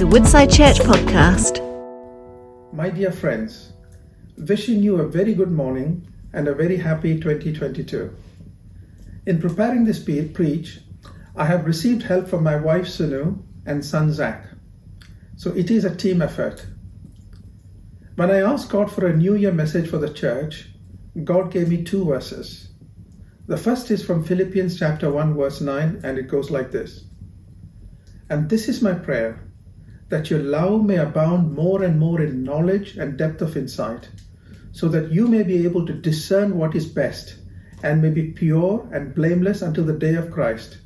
is a Woodside Church podcast. My dear friends, wishing you a very good morning and a very happy 2022. In preparing this preach, I have received help from my wife Sunu and son Zach. So it is a team effort. When I asked God for a New Year message for the church, God gave me two verses. The first is from Philippians chapter 1 verse 9 and it goes like this. And this is my prayer that your love may abound more and more in knowledge and depth of insight, so that you may be able to discern what is best and may be pure and blameless until the day of Christ,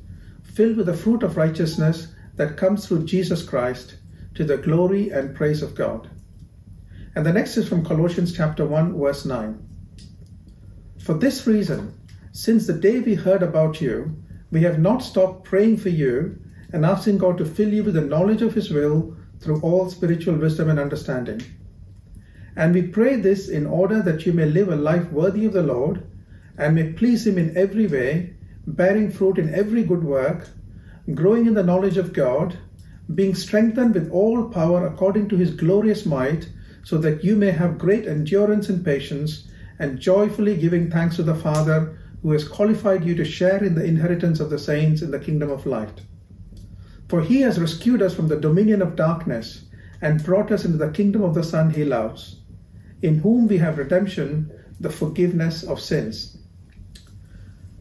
filled with the fruit of righteousness that comes through Jesus Christ to the glory and praise of God. And the next is from Colossians chapter 1 verse 9. For this reason, since the day we heard about you, we have not stopped praying for you and asking God to fill you with the knowledge of His will through all spiritual wisdom and understanding. And we pray this in order that you may live a life worthy of the Lord and may please Him in every way, bearing fruit in every good work, growing in the knowledge of God, being strengthened with all power according to His glorious might, so that you may have great endurance and patience, and joyfully giving thanks to the Father who has qualified you to share in the inheritance of the saints in the kingdom of light. For he has rescued us from the dominion of darkness and brought us into the kingdom of the Son he loves, in whom we have redemption, the forgiveness of sins.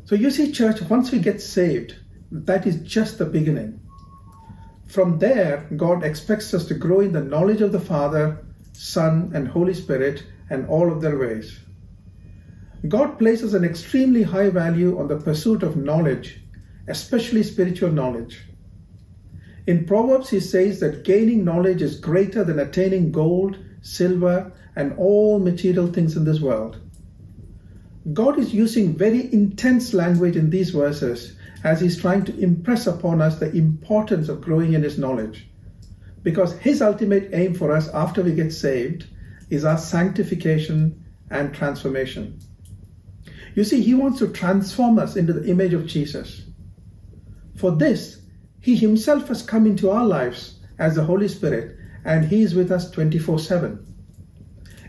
So you see, church, once we get saved, that is just the beginning. From there, God expects us to grow in the knowledge of the Father, Son, and Holy Spirit and all of their ways. God places an extremely high value on the pursuit of knowledge, especially spiritual knowledge. In Proverbs, he says that gaining knowledge is greater than attaining gold, silver, and all material things in this world. God is using very intense language in these verses as he's trying to impress upon us the importance of growing in his knowledge. Because his ultimate aim for us after we get saved is our sanctification and transformation. You see, he wants to transform us into the image of Jesus. For this, he himself has come into our lives as the Holy Spirit, and he is with us 24 7.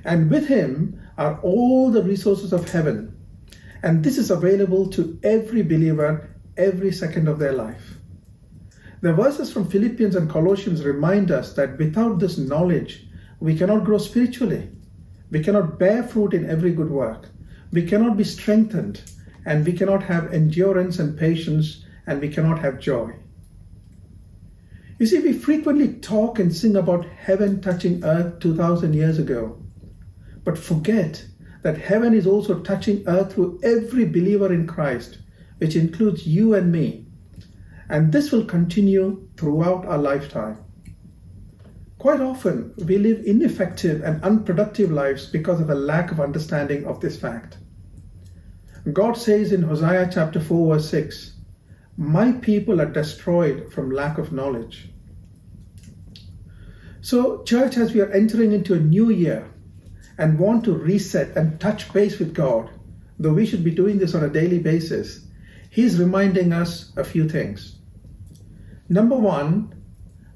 And with him are all the resources of heaven. And this is available to every believer every second of their life. The verses from Philippians and Colossians remind us that without this knowledge, we cannot grow spiritually. We cannot bear fruit in every good work. We cannot be strengthened, and we cannot have endurance and patience, and we cannot have joy. You see, we frequently talk and sing about heaven touching earth 2000 years ago, but forget that heaven is also touching earth through every believer in Christ, which includes you and me. And this will continue throughout our lifetime. Quite often, we live ineffective and unproductive lives because of a lack of understanding of this fact. God says in Hosea chapter 4, verse 6, my people are destroyed from lack of knowledge. So, church, as we are entering into a new year and want to reset and touch base with God, though we should be doing this on a daily basis, He's reminding us a few things. Number one,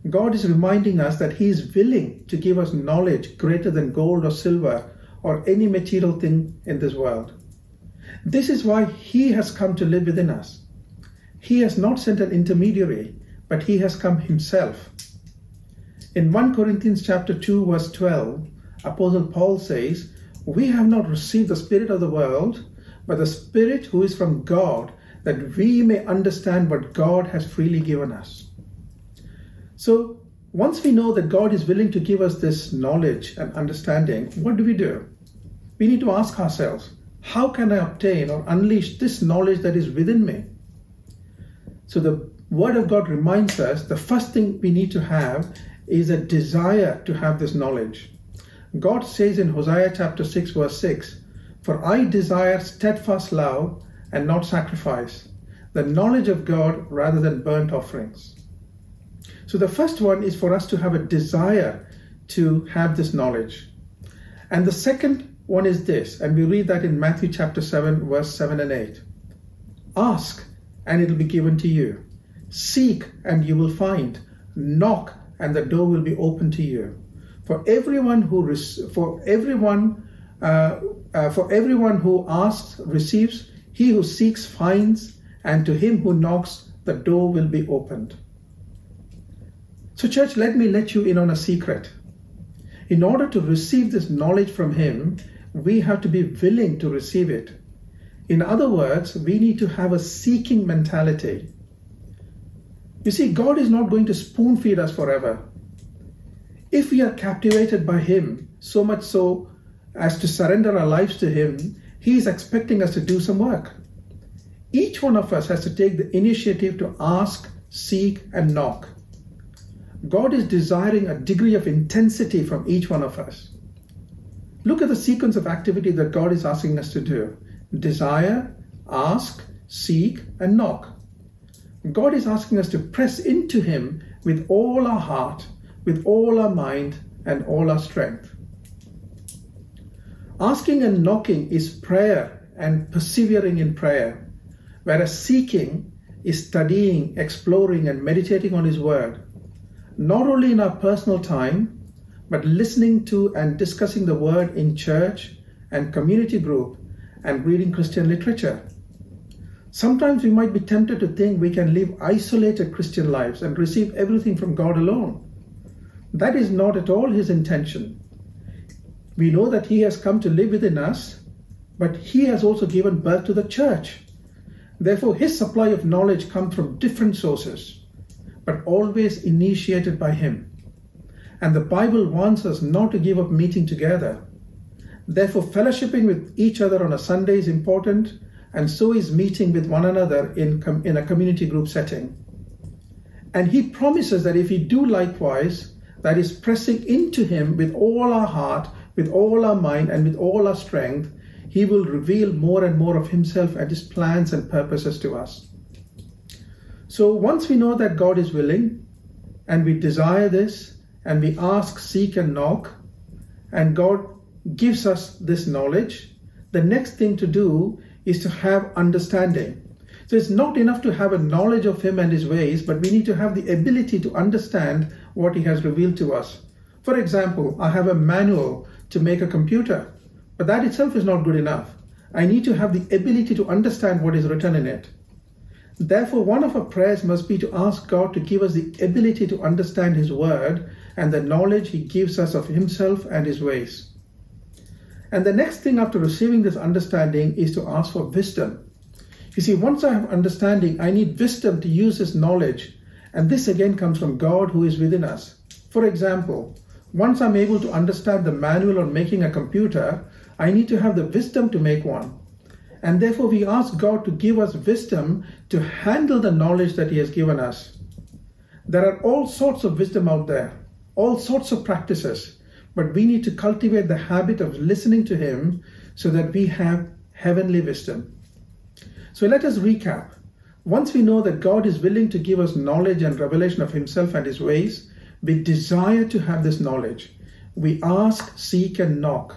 God is reminding us that He is willing to give us knowledge greater than gold or silver or any material thing in this world. This is why He has come to live within us. He has not sent an intermediary, but he has come himself. In 1 Corinthians chapter 2 verse 12, Apostle Paul says, "We have not received the spirit of the world, but the spirit who is from God, that we may understand what God has freely given us." So, once we know that God is willing to give us this knowledge and understanding, what do we do? We need to ask ourselves, how can I obtain or unleash this knowledge that is within me? So the Word of God reminds us the first thing we need to have is a desire to have this knowledge. God says in Hosea chapter 6, verse 6, For I desire steadfast love and not sacrifice, the knowledge of God rather than burnt offerings. So the first one is for us to have a desire to have this knowledge. And the second one is this, and we read that in Matthew chapter 7, verse 7 and 8. Ask and it will be given to you. Seek and you will find. Knock and the door will be open to you. For everyone who for everyone uh, uh, for everyone who asks receives, he who seeks finds, and to him who knocks the door will be opened. So, church, let me let you in on a secret. In order to receive this knowledge from him, we have to be willing to receive it. In other words, we need to have a seeking mentality. You see, God is not going to spoon feed us forever. If we are captivated by Him, so much so as to surrender our lives to Him, He is expecting us to do some work. Each one of us has to take the initiative to ask, seek, and knock. God is desiring a degree of intensity from each one of us. Look at the sequence of activity that God is asking us to do desire, ask, seek, and knock. God is asking us to press into Him with all our heart, with all our mind, and all our strength. Asking and knocking is prayer and persevering in prayer, whereas seeking is studying, exploring, and meditating on His Word, not only in our personal time, but listening to and discussing the Word in church and community group and reading Christian literature. Sometimes we might be tempted to think we can live isolated Christian lives and receive everything from God alone. That is not at all His intention. We know that He has come to live within us, but He has also given birth to the church. Therefore, His supply of knowledge comes from different sources, but always initiated by Him. And the Bible wants us not to give up meeting together. Therefore, fellowshipping with each other on a Sunday is important, and so is meeting with one another in, com- in a community group setting. And he promises that if we do likewise, that is pressing into him with all our heart, with all our mind, and with all our strength, he will reveal more and more of himself and his plans and purposes to us. So once we know that God is willing, and we desire this, and we ask, seek, and knock, and God gives us this knowledge, the next thing to do is to have understanding. So it's not enough to have a knowledge of Him and His ways, but we need to have the ability to understand what He has revealed to us. For example, I have a manual to make a computer, but that itself is not good enough. I need to have the ability to understand what is written in it. Therefore, one of our prayers must be to ask God to give us the ability to understand His Word and the knowledge He gives us of Himself and His ways. And the next thing after receiving this understanding is to ask for wisdom. You see, once I have understanding, I need wisdom to use this knowledge. And this again comes from God who is within us. For example, once I'm able to understand the manual on making a computer, I need to have the wisdom to make one. And therefore, we ask God to give us wisdom to handle the knowledge that He has given us. There are all sorts of wisdom out there, all sorts of practices but we need to cultivate the habit of listening to Him so that we have heavenly wisdom. So let us recap. Once we know that God is willing to give us knowledge and revelation of Himself and His ways, we desire to have this knowledge. We ask, seek, and knock,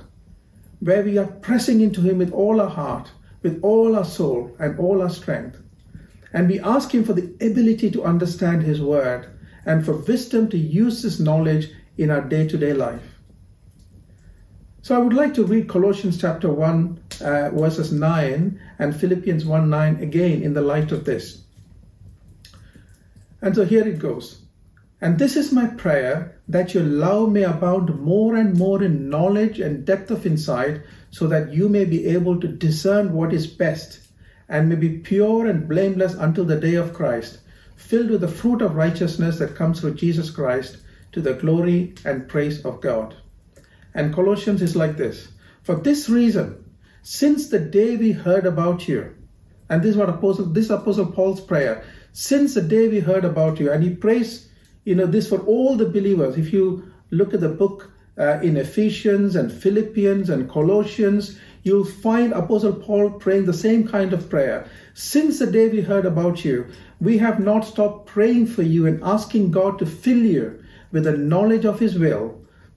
where we are pressing into Him with all our heart, with all our soul, and all our strength. And we ask Him for the ability to understand His Word and for wisdom to use this knowledge in our day to day life. So I would like to read Colossians chapter 1, uh, verses 9, and Philippians 1 9 again in the light of this. And so here it goes. And this is my prayer that your love may abound more and more in knowledge and depth of insight, so that you may be able to discern what is best, and may be pure and blameless until the day of Christ, filled with the fruit of righteousness that comes through Jesus Christ, to the glory and praise of God. And Colossians is like this For this reason, since the day we heard about you, and this is what Apostle, this Apostle Paul's prayer, since the day we heard about you, and he prays, you know, this for all the believers. If you look at the book uh, in Ephesians and Philippians and Colossians, you'll find Apostle Paul praying the same kind of prayer. Since the day we heard about you, we have not stopped praying for you and asking God to fill you with the knowledge of His will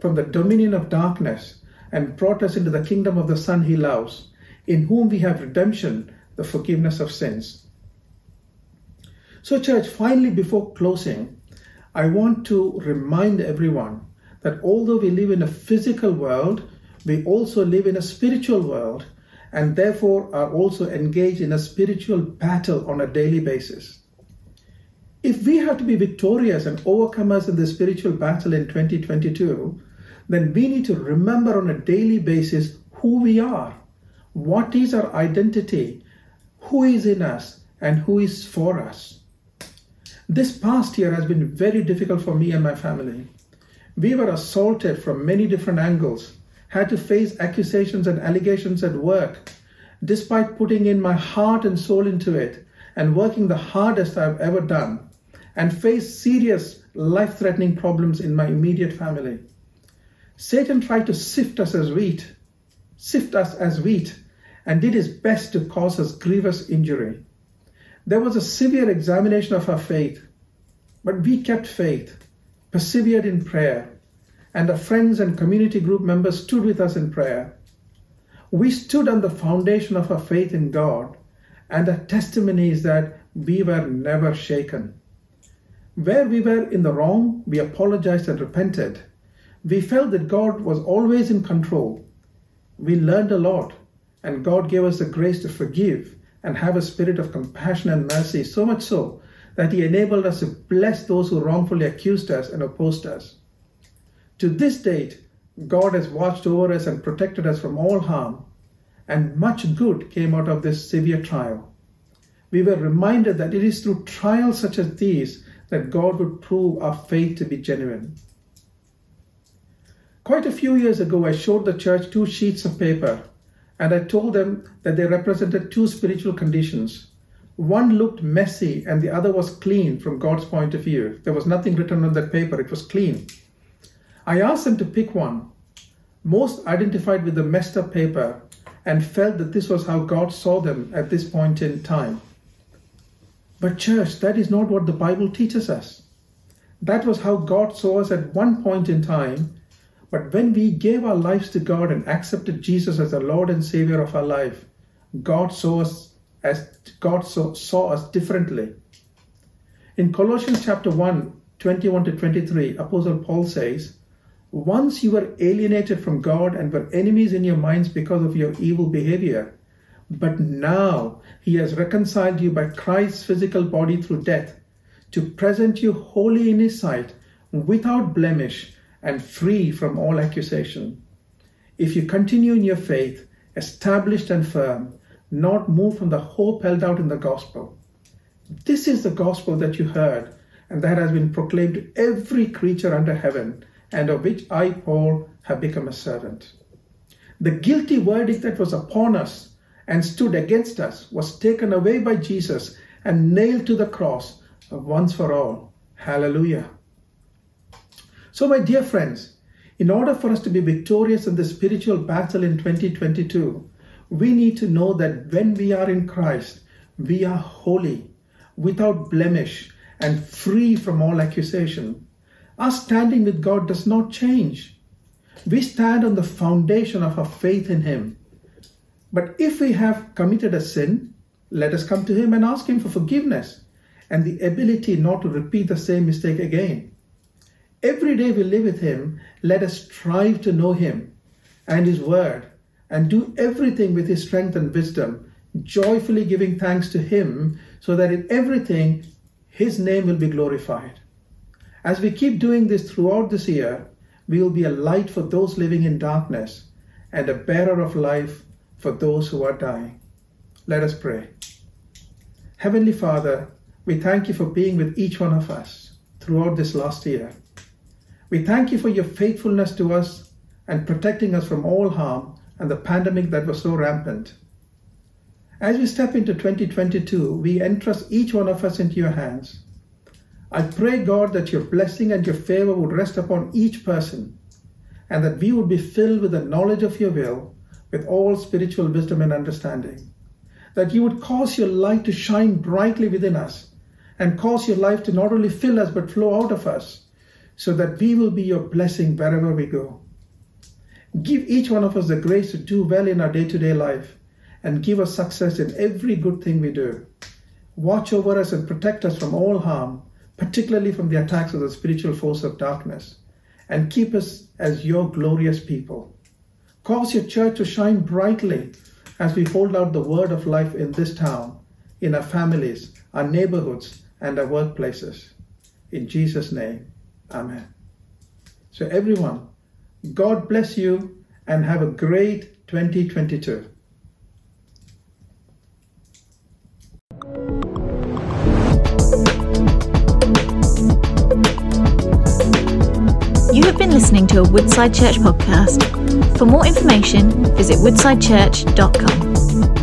from the dominion of darkness and brought us into the kingdom of the Son he loves, in whom we have redemption, the forgiveness of sins. So, church, finally, before closing, I want to remind everyone that although we live in a physical world, we also live in a spiritual world and therefore are also engaged in a spiritual battle on a daily basis. If we have to be victorious and overcomers in the spiritual battle in 2022, then we need to remember on a daily basis who we are, what is our identity, who is in us, and who is for us. This past year has been very difficult for me and my family. We were assaulted from many different angles, had to face accusations and allegations at work, despite putting in my heart and soul into it and working the hardest I've ever done, and faced serious life threatening problems in my immediate family. Satan tried to sift us as wheat, sift us as wheat, and did his best to cause us grievous injury. There was a severe examination of our faith, but we kept faith, persevered in prayer, and our friends and community group members stood with us in prayer. We stood on the foundation of our faith in God, and the testimony is that we were never shaken. Where we were in the wrong, we apologized and repented we felt that God was always in control. We learned a lot, and God gave us the grace to forgive and have a spirit of compassion and mercy, so much so that He enabled us to bless those who wrongfully accused us and opposed us. To this date, God has watched over us and protected us from all harm, and much good came out of this severe trial. We were reminded that it is through trials such as these that God would prove our faith to be genuine. Quite a few years ago, I showed the church two sheets of paper and I told them that they represented two spiritual conditions. One looked messy and the other was clean from God's point of view. There was nothing written on that paper, it was clean. I asked them to pick one. Most identified with the messed up paper and felt that this was how God saw them at this point in time. But, church, that is not what the Bible teaches us. That was how God saw us at one point in time, but when we gave our lives to God and accepted Jesus as the Lord and Savior of our life, God saw us as God saw, saw us differently. In Colossians chapter 1, 21 to 23, Apostle Paul says, Once you were alienated from God and were enemies in your minds because of your evil behavior, but now he has reconciled you by Christ's physical body through death to present you holy in his sight, without blemish and free from all accusation. If you continue in your faith, established and firm, not moved from the hope held out in the gospel. This is the gospel that you heard and that has been proclaimed to every creature under heaven, and of which I, Paul, have become a servant. The guilty verdict that was upon us and stood against us was taken away by Jesus and nailed to the cross once for all. Hallelujah. So, my dear friends, in order for us to be victorious in the spiritual battle in 2022, we need to know that when we are in Christ, we are holy, without blemish, and free from all accusation. Our standing with God does not change. We stand on the foundation of our faith in Him. But if we have committed a sin, let us come to Him and ask Him for forgiveness and the ability not to repeat the same mistake again. Every day we live with Him, let us strive to know Him and His Word and do everything with His strength and wisdom, joyfully giving thanks to Him so that in everything His name will be glorified. As we keep doing this throughout this year, we will be a light for those living in darkness and a bearer of life for those who are dying. Let us pray. Heavenly Father, we thank you for being with each one of us throughout this last year. We thank you for your faithfulness to us and protecting us from all harm and the pandemic that was so rampant. As we step into 2022, we entrust each one of us into your hands. I pray, God, that your blessing and your favor would rest upon each person and that we would be filled with the knowledge of your will, with all spiritual wisdom and understanding. That you would cause your light to shine brightly within us and cause your life to not only fill us but flow out of us, so that we will be your blessing wherever we go. Give each one of us the grace to do well in our day to day life and give us success in every good thing we do. Watch over us and protect us from all harm, particularly from the attacks of the spiritual force of darkness, and keep us as your glorious people. Cause your church to shine brightly as we hold out the word of life in this town, in our families, our neighborhoods, and our workplaces. In Jesus' name, Amen. So, everyone, God bless you and have a great 2022. You have been listening to a Woodside Church podcast. For more information, visit woodsidechurch.com.